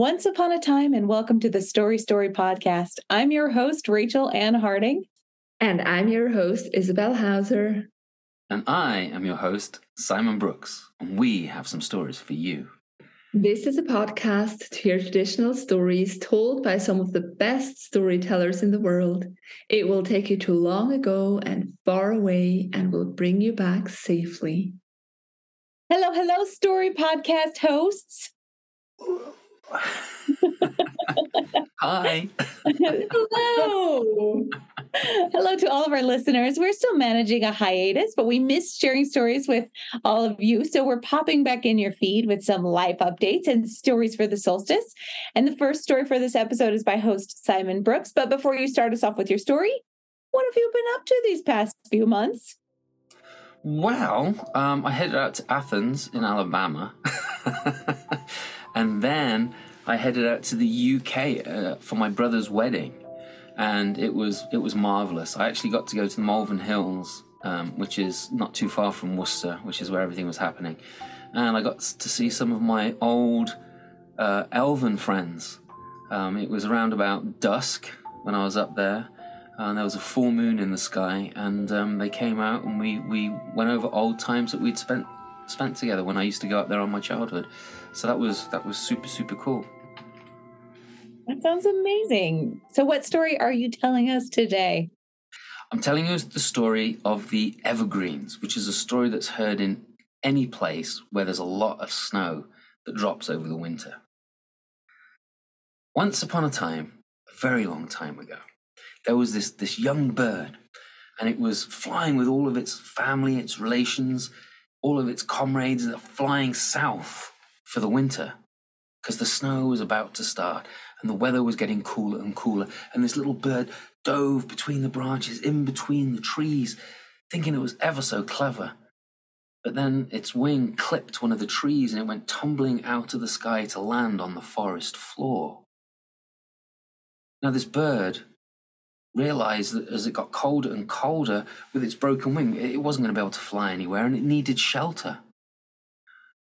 Once upon a time, and welcome to the Story Story podcast. I'm your host, Rachel Ann Harding. And I'm your host, Isabelle Hauser. And I am your host, Simon Brooks, and we have some stories for you. This is a podcast to hear traditional stories told by some of the best storytellers in the world. It will take you to long ago and far away and will bring you back safely. Hello, hello, story podcast hosts. Hi. Hello. Hello to all of our listeners. We're still managing a hiatus, but we missed sharing stories with all of you. So we're popping back in your feed with some life updates and stories for the solstice. And the first story for this episode is by host Simon Brooks. But before you start us off with your story, what have you been up to these past few months? Well, um, I headed out to Athens in Alabama. then I headed out to the UK uh, for my brother's wedding, and it was it was marvelous. I actually got to go to the Malvern Hills, um, which is not too far from Worcester, which is where everything was happening, and I got to see some of my old uh, elven friends. Um, it was around about dusk when I was up there, and there was a full moon in the sky, and um, they came out and we we went over old times that we'd spent spent together when I used to go up there on my childhood. So that was that was super super cool. That sounds amazing. So, what story are you telling us today? I'm telling you the story of the evergreens, which is a story that's heard in any place where there's a lot of snow that drops over the winter. Once upon a time, a very long time ago, there was this, this young bird, and it was flying with all of its family, its relations, all of its comrades, are flying south for the winter because the snow was about to start and the weather was getting cooler and cooler. And this little bird dove between the branches, in between the trees, thinking it was ever so clever. But then its wing clipped one of the trees and it went tumbling out of the sky to land on the forest floor. Now, this bird realized that as it got colder and colder with its broken wing, it wasn't going to be able to fly anywhere and it needed shelter.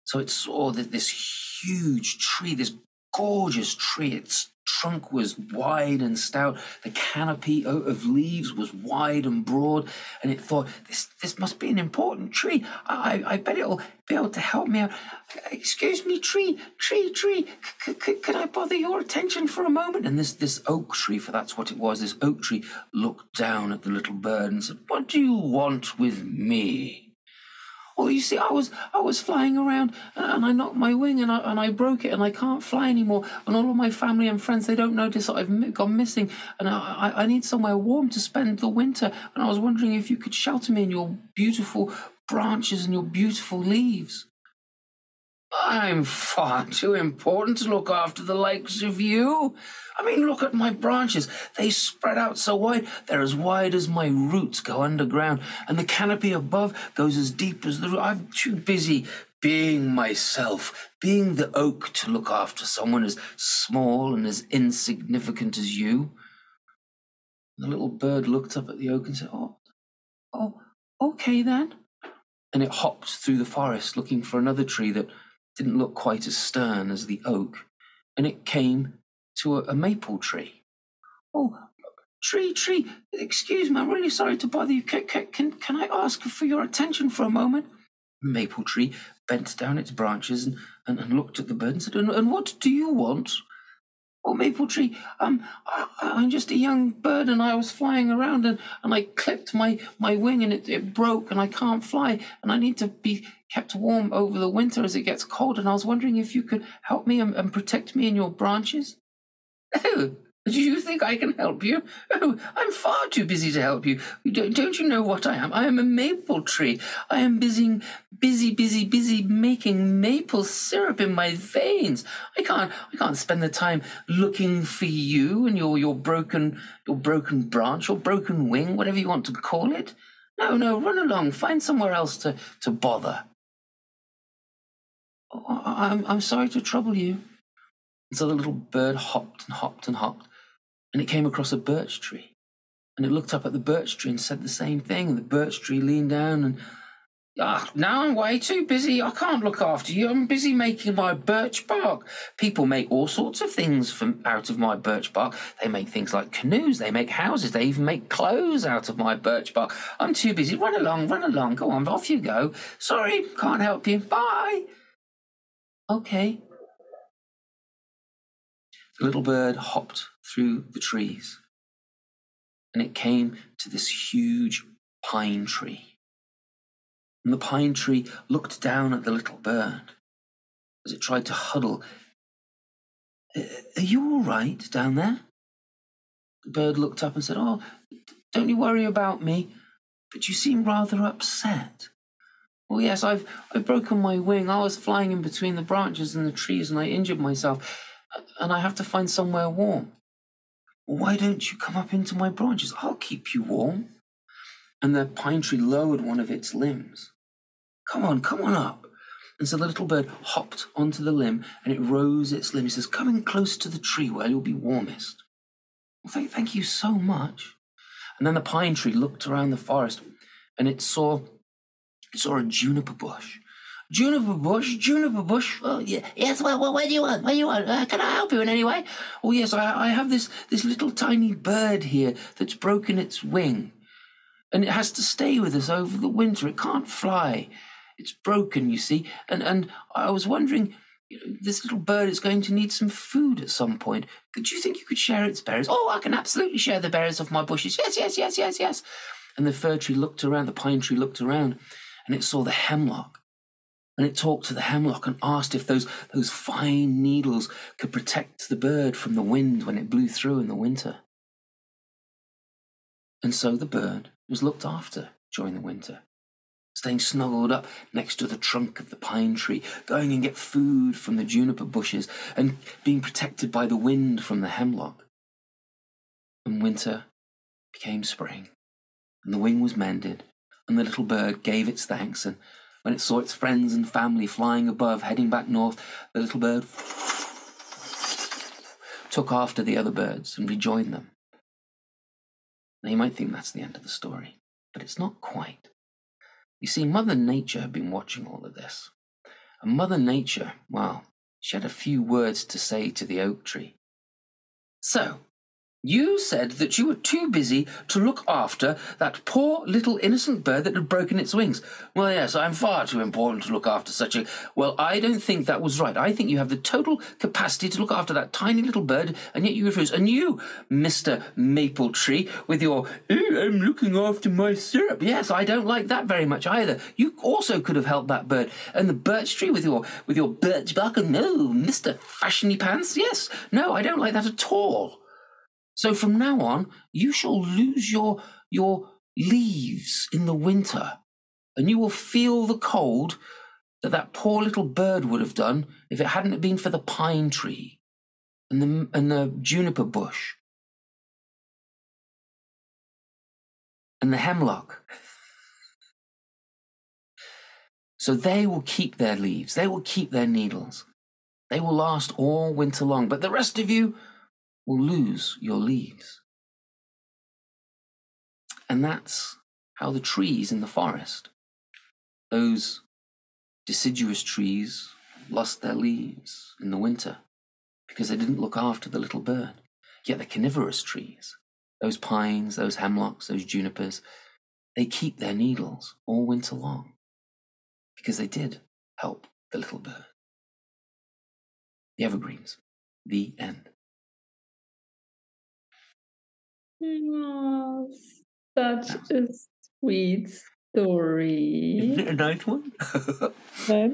So it saw that this huge tree, this gorgeous tree. Its trunk was wide and stout. The canopy of leaves was wide and broad. And it thought, this, this must be an important tree. I, I bet it'll be able to help me out. Excuse me, tree, tree, tree. C- c- could I bother your attention for a moment? And this, this oak tree, for that's what it was, this oak tree looked down at the little bird and said, What do you want with me? Well, you see, I was I was flying around uh, and I knocked my wing and I, and I broke it and I can't fly anymore. And all of my family and friends they don't notice that I've gone missing and I, I need somewhere warm to spend the winter. And I was wondering if you could shelter me in your beautiful branches and your beautiful leaves. I'm far too important to look after the likes of you. I mean, look at my branches. They spread out so wide, they're as wide as my roots go underground, and the canopy above goes as deep as the. I'm too busy being myself, being the oak to look after someone as small and as insignificant as you. The little bird looked up at the oak and said, Oh, oh, okay then. And it hopped through the forest looking for another tree that didn't look quite as stern as the oak, and it came to a, a maple tree. Oh, tree, tree, excuse me, I'm really sorry to bother you. Can, can, can, I ask for your attention for a moment? The maple tree bent down its branches and, and, and looked at the bird and said, and, and what do you want? Oh, Maple Tree, um, I, am just a young bird and I was flying around and, and I clipped my, my wing and it, it broke and I can't fly and I need to be kept warm over the winter as it gets cold. And I was wondering if you could help me and, and protect me in your branches. Oh, Do you think I can help you? Oh, I'm far too busy to help you. Don't, you know what I am? I am a maple tree. I am busy, busy, busy, busy making maple syrup in my veins. I can't, I can't spend the time looking for you and your, your broken, your broken branch, your broken wing, whatever you want to call it. No, no, run along. Find somewhere else to, to bother. I'm, I'm sorry to trouble you. And so the little bird hopped and hopped and hopped and it came across a birch tree. And it looked up at the birch tree and said the same thing. And the birch tree leaned down and, ah, now I'm way too busy. I can't look after you. I'm busy making my birch bark. People make all sorts of things from out of my birch bark. They make things like canoes. They make houses. They even make clothes out of my birch bark. I'm too busy. Run along, run along. Go on, off you go. Sorry, can't help you. Bye. Okay. The little bird hopped through the trees and it came to this huge pine tree. And the pine tree looked down at the little bird as it tried to huddle. Are you all right down there? The bird looked up and said, Oh, don't you worry about me, but you seem rather upset. Well, yes, I've, I've broken my wing. I was flying in between the branches and the trees and I injured myself and I have to find somewhere warm. Why don't you come up into my branches? I'll keep you warm. And the pine tree lowered one of its limbs. Come on, come on up. And so the little bird hopped onto the limb and it rose its limb. He says, Come in close to the tree where you'll be warmest. Well, thank, thank you so much. And then the pine tree looked around the forest and it saw, it saw a juniper bush Juniper bush, juniper bush. Oh, yeah, yes. Well, well, what do you want? What do you want? Uh, can I help you in any way? Oh, yes. I, I have this this little tiny bird here that's broken its wing, and it has to stay with us over the winter. It can't fly. It's broken, you see. And and I was wondering, you know, this little bird is going to need some food at some point. Could you think you could share its berries? Oh, I can absolutely share the berries of my bushes. Yes, yes, yes, yes, yes. And the fir tree looked around. The pine tree looked around, and it saw the hemlock and it talked to the hemlock and asked if those, those fine needles could protect the bird from the wind when it blew through in the winter. And so the bird was looked after during the winter, staying snuggled up next to the trunk of the pine tree, going and get food from the juniper bushes, and being protected by the wind from the hemlock. And winter became spring, and the wing was mended, and the little bird gave its thanks and when it saw its friends and family flying above, heading back north, the little bird took after the other birds and rejoined them. Now, you might think that's the end of the story, but it's not quite. You see, Mother Nature had been watching all of this. And Mother Nature, well, she had a few words to say to the oak tree. So, you said that you were too busy to look after that poor little innocent bird that had broken its wings. Well, yes, I'm far too important to look after such a. Well, I don't think that was right. I think you have the total capacity to look after that tiny little bird, and yet you refuse. And you, Mr. Maple Tree, with your, oh, I'm looking after my syrup. Yes, I don't like that very much either. You also could have helped that bird. And the birch tree with your with your birch bark and oh, no, Mr. Fashiony Pants. Yes, no, I don't like that at all. So from now on, you shall lose your, your leaves in the winter, and you will feel the cold that that poor little bird would have done if it hadn't been for the pine tree and the, and the juniper bush and the hemlock. So they will keep their leaves, they will keep their needles. They will last all winter long. But the rest of you, will lose your leaves. And that's how the trees in the forest, those deciduous trees, lost their leaves in the winter because they didn't look after the little bird. Yet the coniferous trees, those pines, those hemlocks, those junipers, they keep their needles all winter long because they did help the little bird. The evergreens. The end. Oh, such a sweet story. Isn't it a nice one?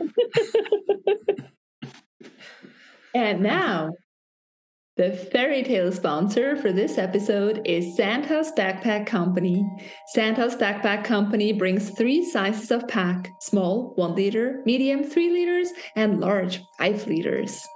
and now, The fairy tale sponsor for this episode is Santa's Backpack Company. Santa's Backpack Company brings three sizes of pack small, 1 liter, medium, 3 liters, and large, 5 liters.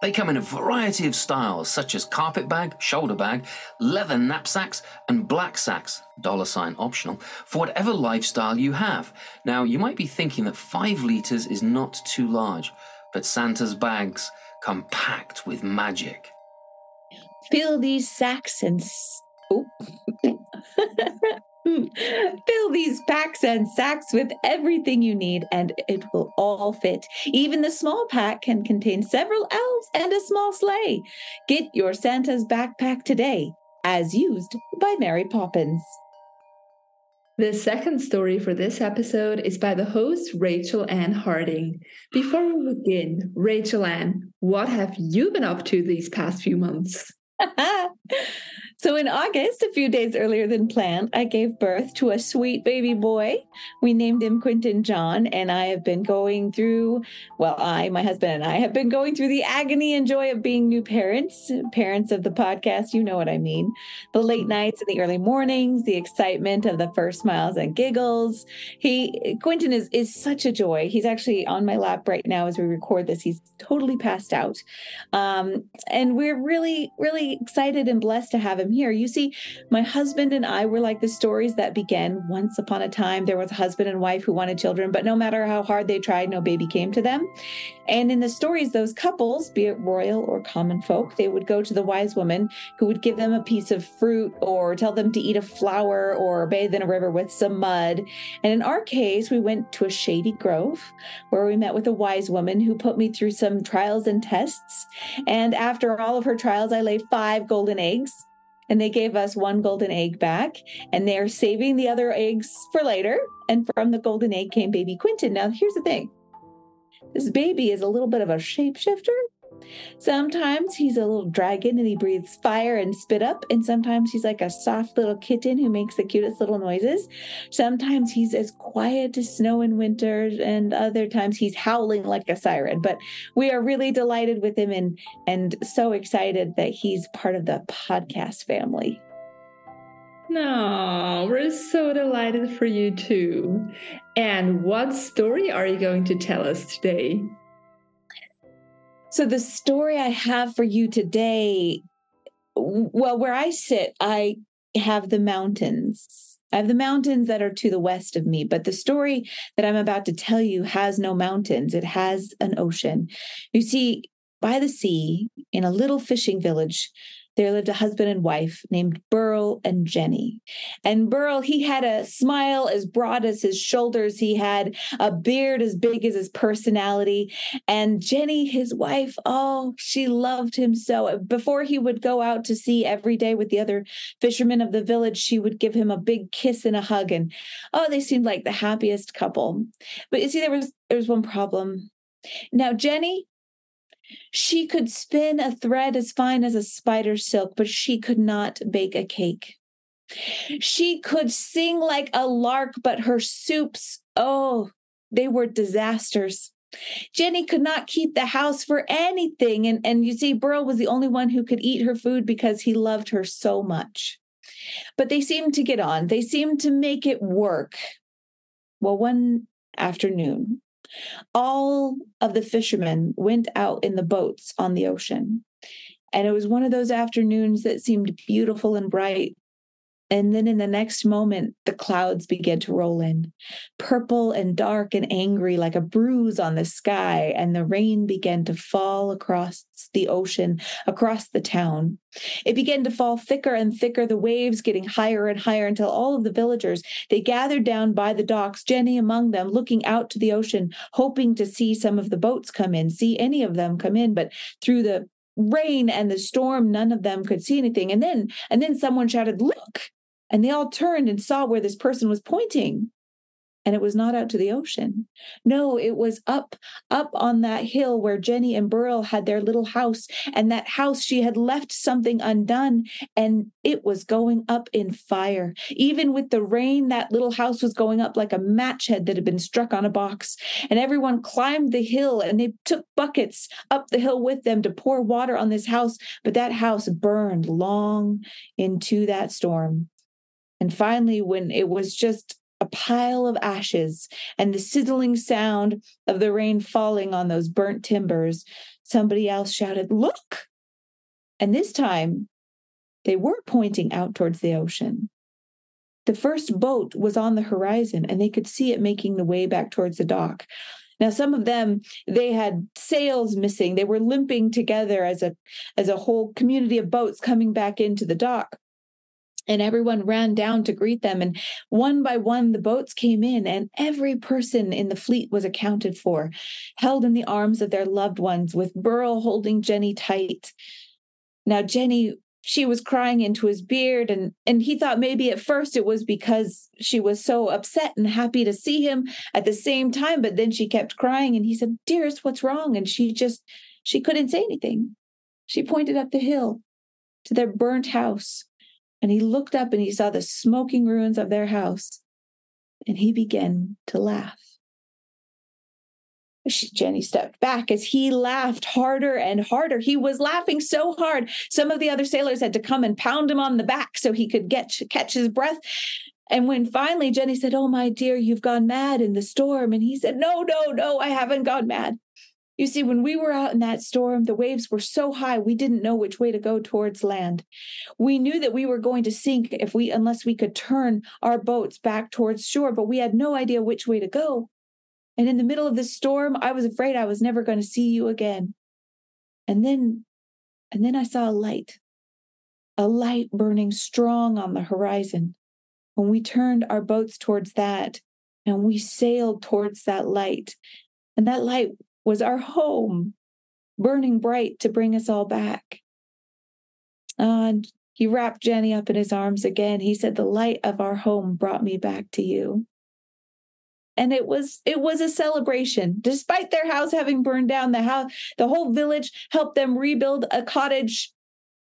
They come in a variety of styles, such as carpet bag, shoulder bag, leather knapsacks, and black sacks, dollar sign optional, for whatever lifestyle you have. Now, you might be thinking that 5 litres is not too large, but Santa's bags come packed with magic. Fill these sacks and. S- oh. Fill these packs and sacks with everything you need, and it will all fit. Even the small pack can contain several elves and a small sleigh. Get your Santa's backpack today, as used by Mary Poppins. The second story for this episode is by the host Rachel Ann Harding. Before we begin, Rachel Ann, what have you been up to these past few months? so, in August, a few days earlier than planned, I gave birth to a sweet baby boy. We named him Quentin John, and I have been going through, well, I, my husband, and I have been going through the agony and joy of being new parents, parents of the podcast. You know what I mean. The late nights and the early mornings, the excitement of the first smiles and giggles. He, Quentin, is is such a joy. He's actually on my lap right now as we record this. He's totally passed out, um, and we're really, really excited and blessed to have him here. You see, my husband and I were like the stories that began once upon a time. There was a husband and wife who wanted children, but no matter how hard they tried, no baby came to them. And in the stories, those couples, be it royal or common folk, they would go to the wise woman who would give them a piece of fruit or tell them to eat a flower or bathe in a river with some mud. And in our case, we went to a shady grove where we met with a wise woman who put me through some trials and tests. And after all of her trials, I laid five golden eggs and they gave us one golden egg back and they're saving the other eggs for later. And from the golden egg came baby quentin. Now here's the thing. This baby is a little bit of a shapeshifter Sometimes he's a little dragon and he breathes fire and spit up. And sometimes he's like a soft little kitten who makes the cutest little noises. Sometimes he's as quiet as snow in winter. And other times he's howling like a siren. But we are really delighted with him and, and so excited that he's part of the podcast family. No, we're so delighted for you too. And what story are you going to tell us today? So, the story I have for you today, well, where I sit, I have the mountains. I have the mountains that are to the west of me, but the story that I'm about to tell you has no mountains. It has an ocean. You see, by the sea, in a little fishing village, there lived a husband and wife named Burl and Jenny. And Burl, he had a smile as broad as his shoulders. He had a beard as big as his personality. And Jenny, his wife, oh, she loved him so. Before he would go out to sea every day with the other fishermen of the village, she would give him a big kiss and a hug. And oh, they seemed like the happiest couple. But you see, there was there was one problem. Now, Jenny, she could spin a thread as fine as a spider's silk, but she could not bake a cake. She could sing like a lark, but her soups, oh, they were disasters. Jenny could not keep the house for anything. And, and you see, Burl was the only one who could eat her food because he loved her so much. But they seemed to get on, they seemed to make it work. Well, one afternoon, all of the fishermen went out in the boats on the ocean. And it was one of those afternoons that seemed beautiful and bright. And then in the next moment, the clouds began to roll in, purple and dark and angry, like a bruise on the sky. And the rain began to fall across the ocean, across the town. It began to fall thicker and thicker, the waves getting higher and higher until all of the villagers, they gathered down by the docks, Jenny among them, looking out to the ocean, hoping to see some of the boats come in, see any of them come in. But through the rain and the storm, none of them could see anything. And then, and then someone shouted, Look! And they all turned and saw where this person was pointing. and it was not out to the ocean. No, it was up, up on that hill where Jenny and Burl had their little house. And that house, she had left something undone and it was going up in fire. Even with the rain, that little house was going up like a match head that had been struck on a box. And everyone climbed the hill and they took buckets up the hill with them to pour water on this house. But that house burned long into that storm. And finally, when it was just a pile of ashes and the sizzling sound of the rain falling on those burnt timbers, somebody else shouted, Look! And this time, they were pointing out towards the ocean. The first boat was on the horizon, and they could see it making the way back towards the dock. Now, some of them they had sails missing; they were limping together as a as a whole community of boats coming back into the dock and everyone ran down to greet them. And one by one the boats came in and every person in the fleet was accounted for held in the arms of their loved ones with burl holding jenny tight. Now jenny she was crying into his beard and and he thought maybe at first it was because she was so upset and happy to see him at the same time but then she kept crying and he said dearest what's wrong? And she just she couldn't say anything. She pointed up the hill to their burnt house and he looked up and he saw the smoking ruins of their house, and he began to laugh. Jenny stepped back as he laughed harder and harder. He was laughing so hard. Some of the other sailors had to come and pound him on the back so he could get catch his breath. And when finally Jenny said, "Oh my dear, you've gone mad in the storm," and he said, "No, no, no, I haven't gone mad. You see, when we were out in that storm, the waves were so high we didn't know which way to go towards land. We knew that we were going to sink if we unless we could turn our boats back towards shore, but we had no idea which way to go. And in the middle of the storm, I was afraid I was never going to see you again. And then and then I saw a light. A light burning strong on the horizon. When we turned our boats towards that and we sailed towards that light, and that light was our home, burning bright to bring us all back. And he wrapped Jenny up in his arms again. He said, The light of our home brought me back to you. And it was it was a celebration. Despite their house having burned down, the house, the whole village helped them rebuild a cottage,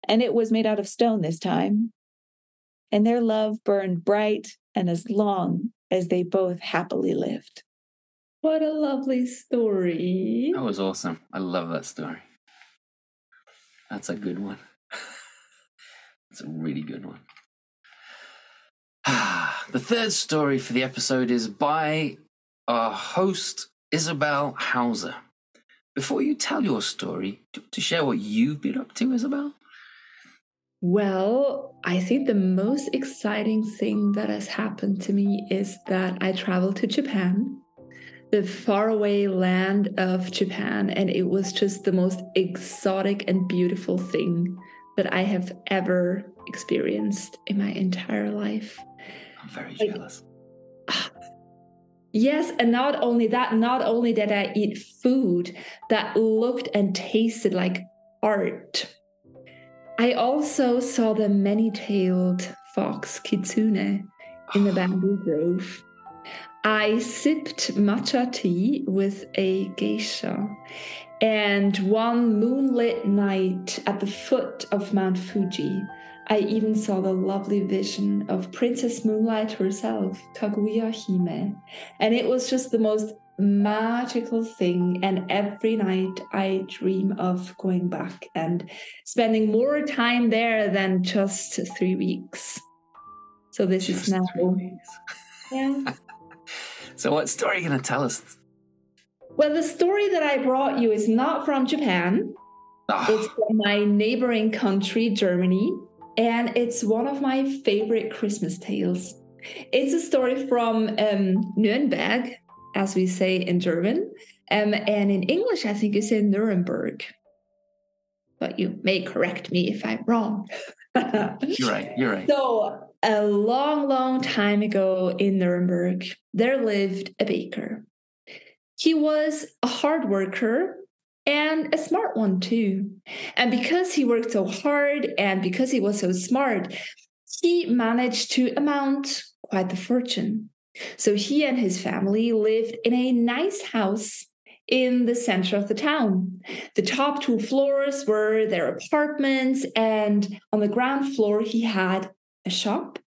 and it was made out of stone this time. And their love burned bright and as long as they both happily lived. What a lovely story. That was awesome. I love that story. That's a good one. That's a really good one. the third story for the episode is by our host, Isabelle Hauser. Before you tell your story, to share what you've been up to, Isabelle? Well, I think the most exciting thing that has happened to me is that I traveled to Japan the faraway land of Japan, and it was just the most exotic and beautiful thing that I have ever experienced in my entire life. I'm very like, jealous. Yes, and not only that, not only did I eat food that looked and tasted like art, I also saw the many tailed fox kitsune in the bamboo grove. I sipped matcha tea with a geisha. And one moonlit night at the foot of Mount Fuji, I even saw the lovely vision of Princess Moonlight herself, Kaguya Hime. And it was just the most magical thing. And every night I dream of going back and spending more time there than just three weeks. So this just is now. Yeah. So, what story are you going to tell us? Well, the story that I brought you is not from Japan. Oh. It's from my neighboring country, Germany, and it's one of my favorite Christmas tales. It's a story from um, Nürnberg, as we say in German, um, and in English, I think you say Nuremberg. But you may correct me if I'm wrong. you're right. You're right. So, a long, long time ago in Nuremberg, there lived a baker. He was a hard worker and a smart one too. And because he worked so hard and because he was so smart, he managed to amount quite the fortune. So he and his family lived in a nice house in the center of the town. The top two floors were their apartments, and on the ground floor, he had a shop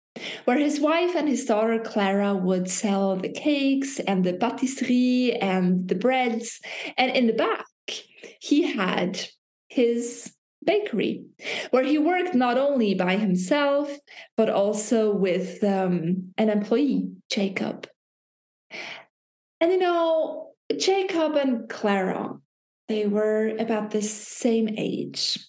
where his wife and his daughter Clara would sell the cakes and the patisserie and the breads. And in the back, he had his bakery, where he worked not only by himself, but also with um, an employee, Jacob. And you know, Jacob and Clara, they were about the same age.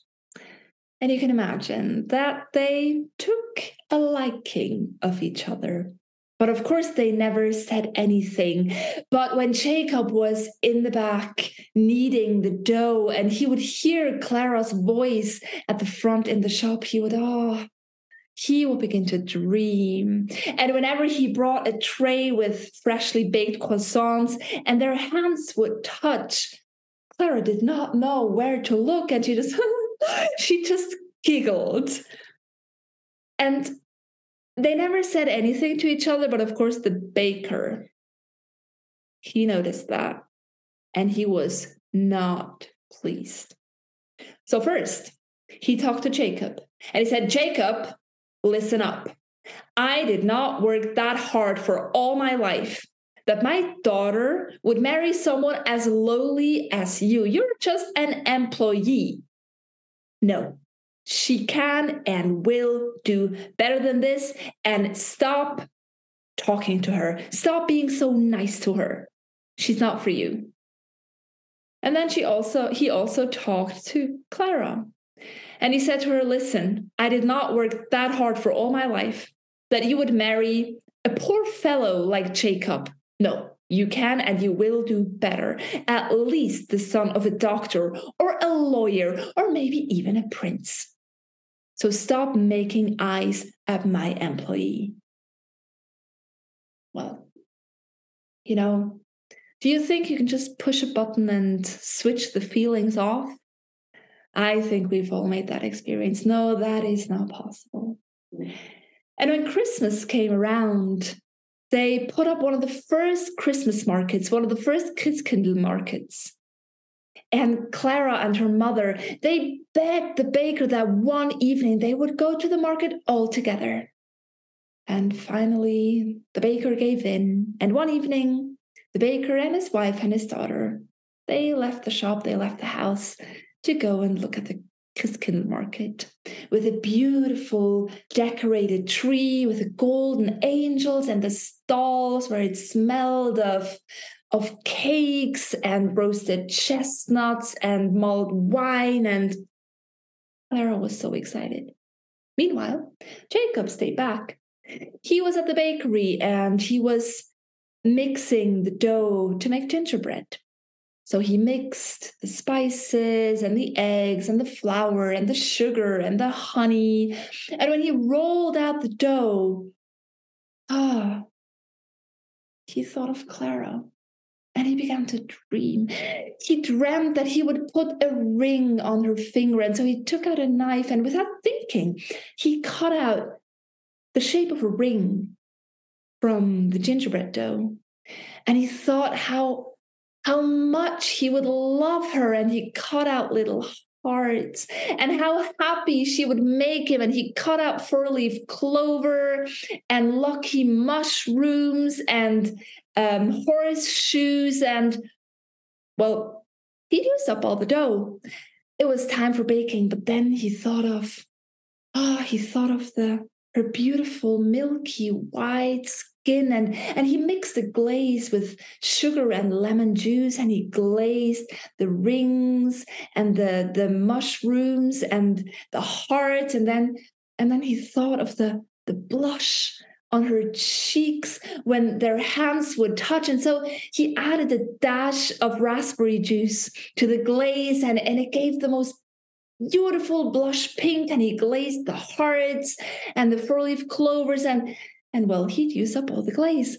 And you can imagine that they took a liking of each other. But of course, they never said anything. But when Jacob was in the back kneading the dough and he would hear Clara's voice at the front in the shop, he would, oh, he would begin to dream. And whenever he brought a tray with freshly baked croissants and their hands would touch, Clara did not know where to look and she just she just giggled. And they never said anything to each other, but of course, the baker, he noticed that and he was not pleased. So, first, he talked to Jacob and he said, Jacob, listen up. I did not work that hard for all my life that my daughter would marry someone as lowly as you. You're just an employee. No, she can and will do better than this. And stop talking to her. Stop being so nice to her. She's not for you. And then she also he also talked to Clara. And he said to her, "Listen, I did not work that hard for all my life that you would marry a poor fellow like Jacob. No, you can and you will do better. At least the son of a doctor or a lawyer or maybe even a prince. So stop making eyes at my employee. Well, you know, do you think you can just push a button and switch the feelings off? I think we've all made that experience. No, that is not possible. And when Christmas came around, they put up one of the first Christmas markets, one of the first Christkindl markets. And Clara and her mother, they begged the baker that one evening they would go to the market all together. And finally, the baker gave in. And one evening, the baker and his wife and his daughter, they left the shop, they left the house to go and look at the Christkind market with a beautiful decorated tree with the golden angels and the stalls where it smelled of of cakes and roasted chestnuts and mulled wine and Clara was so excited. Meanwhile, Jacob stayed back. He was at the bakery and he was mixing the dough to make gingerbread. So he mixed the spices and the eggs and the flour and the sugar and the honey. And when he rolled out the dough, ah, he thought of Clara and he began to dream. He dreamt that he would put a ring on her finger. And so he took out a knife and without thinking, he cut out the shape of a ring from the gingerbread dough. And he thought how how much he would love her and he cut out little hearts and how happy she would make him and he cut out four-leaf clover and lucky mushrooms and um, horseshoes and well he used up all the dough. It was time for baking but then he thought of ah oh, he thought of the her beautiful milky white skin and and he mixed the glaze with sugar and lemon juice and he glazed the rings and the the mushrooms and the heart and then and then he thought of the the blush on her cheeks when their hands would touch. And so he added a dash of raspberry juice to the glaze, and, and it gave the most beautiful blush pink. And he glazed the hearts and the four leaf clovers. And and well, he'd use up all the glaze.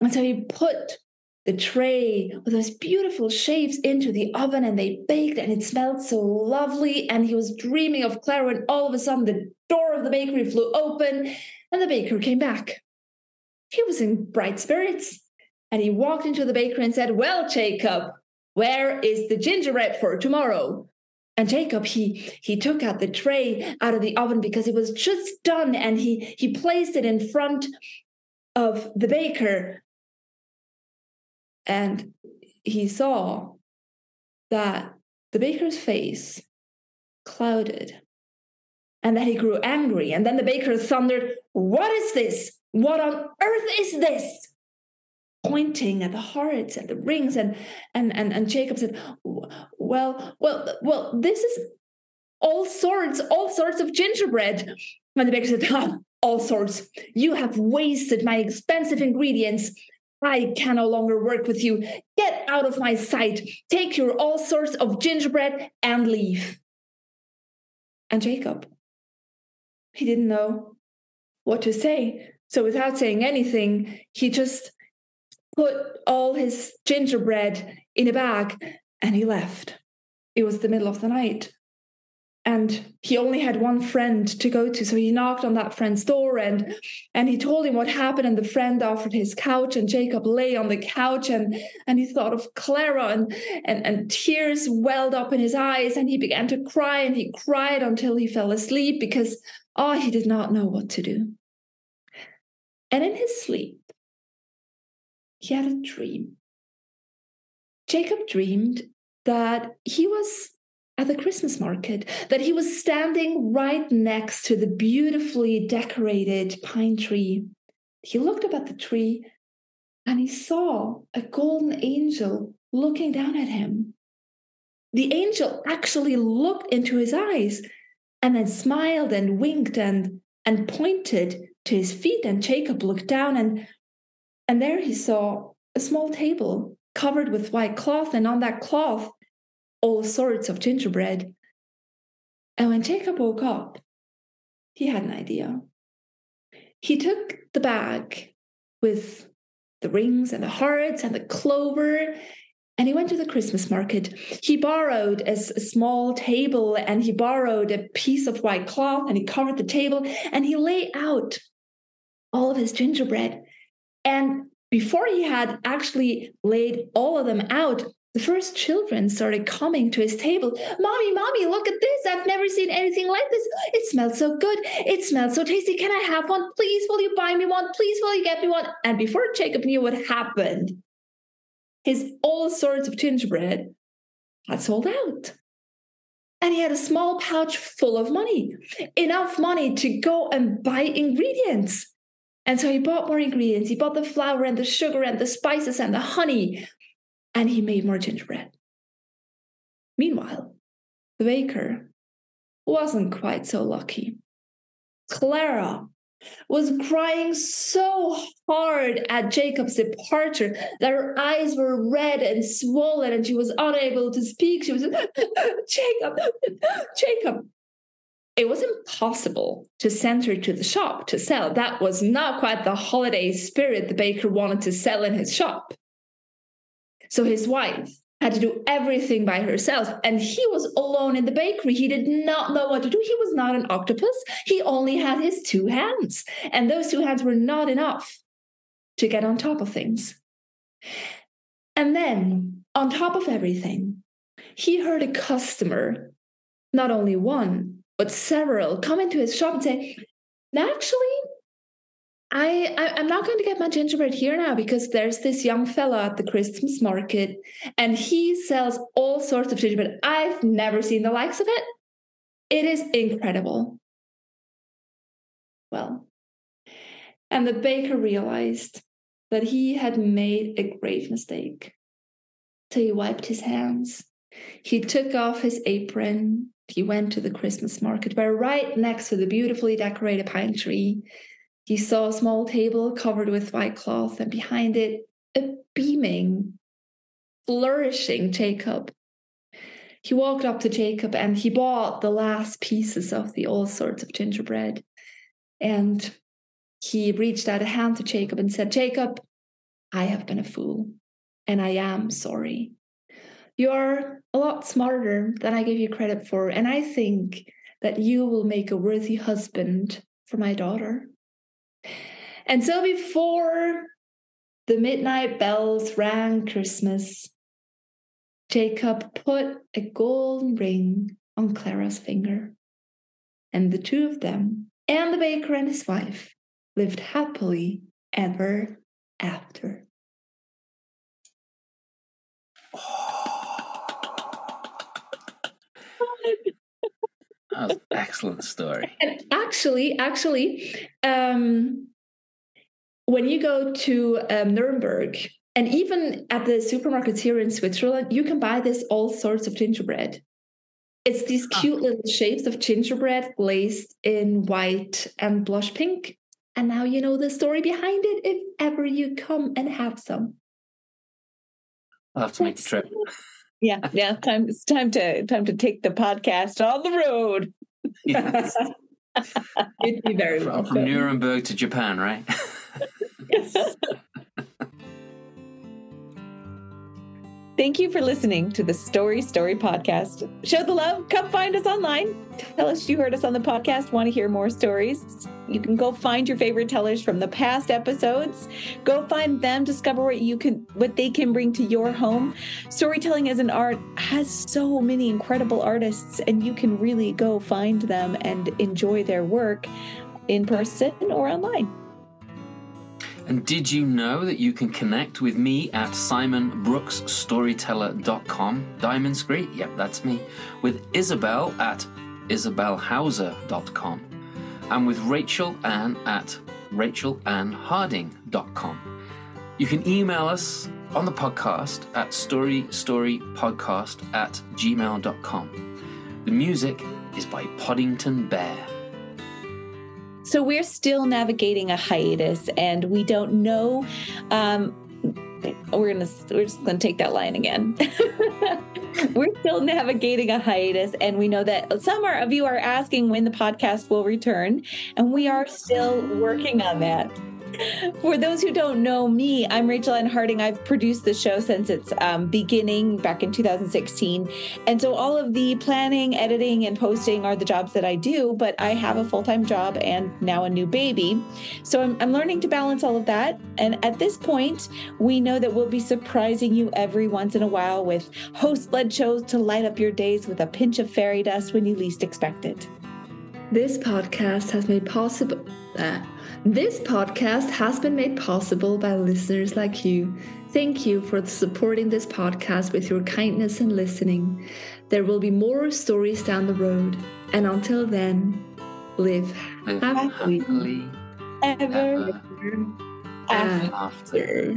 And so he put the tray with those beautiful shapes into the oven and they baked and it smelled so lovely. And he was dreaming of Clara when all of a sudden the door of the bakery flew open and the baker came back. he was in bright spirits. And he walked into the bakery and said, Well, Jacob, where is the gingerbread for tomorrow? And Jacob, he he took out the tray out of the oven because it was just done, and he he placed it in front of the baker. And he saw that the baker's face clouded and that he grew angry. And then the baker thundered, What is this? What on earth is this? Pointing at the hearts and the rings, and and and, and Jacob said, Well, well, well, this is all sorts, all sorts of gingerbread. And the baker said, oh, all sorts. You have wasted my expensive ingredients. I can no longer work with you. Get out of my sight. Take your all sorts of gingerbread and leave. And Jacob, he didn't know what to say. So without saying anything, he just put all his gingerbread in a bag and he left. It was the middle of the night and he only had one friend to go to so he knocked on that friend's door and and he told him what happened and the friend offered his couch and jacob lay on the couch and and he thought of clara and and, and tears welled up in his eyes and he began to cry and he cried until he fell asleep because oh he did not know what to do and in his sleep he had a dream jacob dreamed that he was at the Christmas market, that he was standing right next to the beautifully decorated pine tree. He looked up at the tree and he saw a golden angel looking down at him. The angel actually looked into his eyes and then smiled and winked and, and pointed to his feet. And Jacob looked down and, and there he saw a small table covered with white cloth. And on that cloth, all sorts of gingerbread. And when Jacob woke up, he had an idea. He took the bag with the rings and the hearts and the clover and he went to the Christmas market. He borrowed a, a, small table and he borrowed a piece of white cloth and he covered the table and he laid out all of his gingerbread. And before he had actually laid all of them out, the first children started coming to his table. Mommy, mommy, look at this. I've never seen anything like this. It smells so good. It smells so tasty. Can I have one? Please, will you buy me one? Please, will you get me one? And before Jacob knew what happened, his all sorts of gingerbread had sold out. And he had a small pouch full of money, enough money to go and buy ingredients. And so he bought more ingredients. He bought the flour and the sugar and the spices and the honey and he made more gingerbread. Meanwhile, the baker wasn't quite so lucky. Clara was crying so hard at Jacob's departure that her eyes were red and swollen and she was unable to speak. She was, Jacob, Jacob. It was impossible to send her to the shop to sell. That was not quite the holiday spirit the baker wanted to sell in his shop. So his wife had to do everything by herself. And he was alone in the bakery. He did not know what to do. He was not an octopus. He only had his two hands. And those two hands were not enough to get on top of things. And then, on top of everything, he heard a customer, not only one, but several, come into his shop and say, Actually, I, I am not going to get my gingerbread here now because there's this young fellow at the Christmas market and he sells all sorts of gingerbread. I've never seen the likes of it. It is incredible. Well, and the baker realized that he had made a grave mistake. So he wiped his hands. He took off his apron. He went to the Christmas market where, right next to the beautifully decorated pine tree, he saw a small table covered with white cloth, and behind it, a beaming, flourishing Jacob. He walked up to Jacob and he bought the last pieces of the all sorts of gingerbread. And he reached out a hand to Jacob and said, Jacob, I have been a fool, and I am sorry. You're a lot smarter than I give you credit for, and I think that you will make a worthy husband for my daughter. And so before the midnight bells rang Christmas, Jacob put a golden ring on Clara's finger. And the two of them, and the baker and his wife, lived happily ever after. That was an excellent story. And actually, actually, um, when you go to um, Nuremberg, and even at the supermarkets here in Switzerland, you can buy this all sorts of gingerbread. It's these cute little shapes of gingerbread glazed in white and blush pink. And now you know the story behind it if ever you come and have some. I'll have to make the trip. Yeah, yeah. Time it's time to time to take the podcast on the road. Yes. You'd be very From, welcome. from Nuremberg to Japan, right? Thank you for listening to the Story Story podcast. Show the love. Come find us online. Tell us you heard us on the podcast. Want to hear more stories? You can go find your favorite tellers from the past episodes. Go find them. Discover what you can, what they can bring to your home. Storytelling as an art has so many incredible artists, and you can really go find them and enjoy their work in person or online. And did you know that you can connect with me at simonbrooksstoryteller.com? Diamond Scree, yep, that's me. With Isabelle at isabelhauser.com. And with Rachel Ann at rachelannharding.com. You can email us on the podcast at storystorypodcast at gmail.com. The music is by Podington Bear. So we're still navigating a hiatus, and we don't know. Um, we're gonna we're just gonna take that line again. we're still navigating a hiatus, and we know that some of you are asking when the podcast will return, and we are still working on that. For those who don't know me, I'm Rachel Ann Harding. I've produced the show since its um, beginning back in 2016. And so all of the planning, editing, and posting are the jobs that I do, but I have a full time job and now a new baby. So I'm, I'm learning to balance all of that. And at this point, we know that we'll be surprising you every once in a while with host led shows to light up your days with a pinch of fairy dust when you least expect it. This podcast has made possible. Uh, this podcast has been made possible by listeners like you. Thank you for supporting this podcast with your kindness and listening. There will be more stories down the road. And until then, live Live happily happily Ever ever after. after.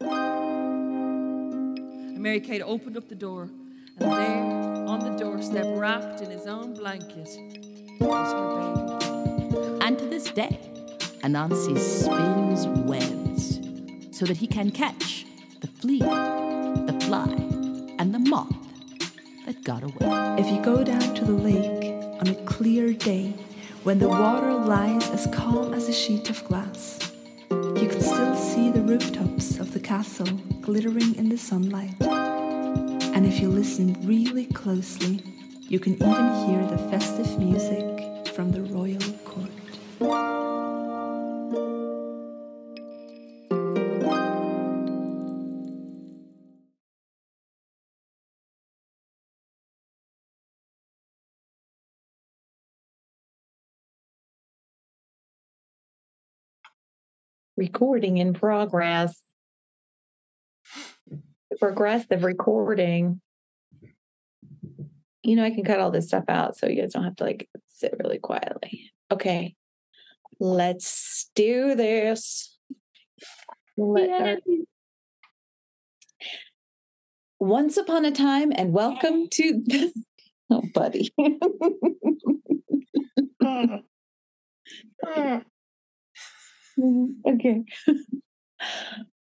And Mary Kate opened up the door, and there, on the doorstep, wrapped in his own blanket, was her baby. And to this day, Anansi spins webs so that he can catch the flea, the fly, and the moth that got away. If you go down to the lake on a clear day when the water lies as calm as a sheet of glass, you can still see the rooftops of the castle glittering in the sunlight. And if you listen really closely, you can even hear the festive music from the royal court. Recording in progress. Progressive recording. You know, I can cut all this stuff out so you guys don't have to like sit really quietly. Okay. Let's do this. Let Once upon a time, and welcome to this. Oh, buddy. Mm. Mm. Mm, okay.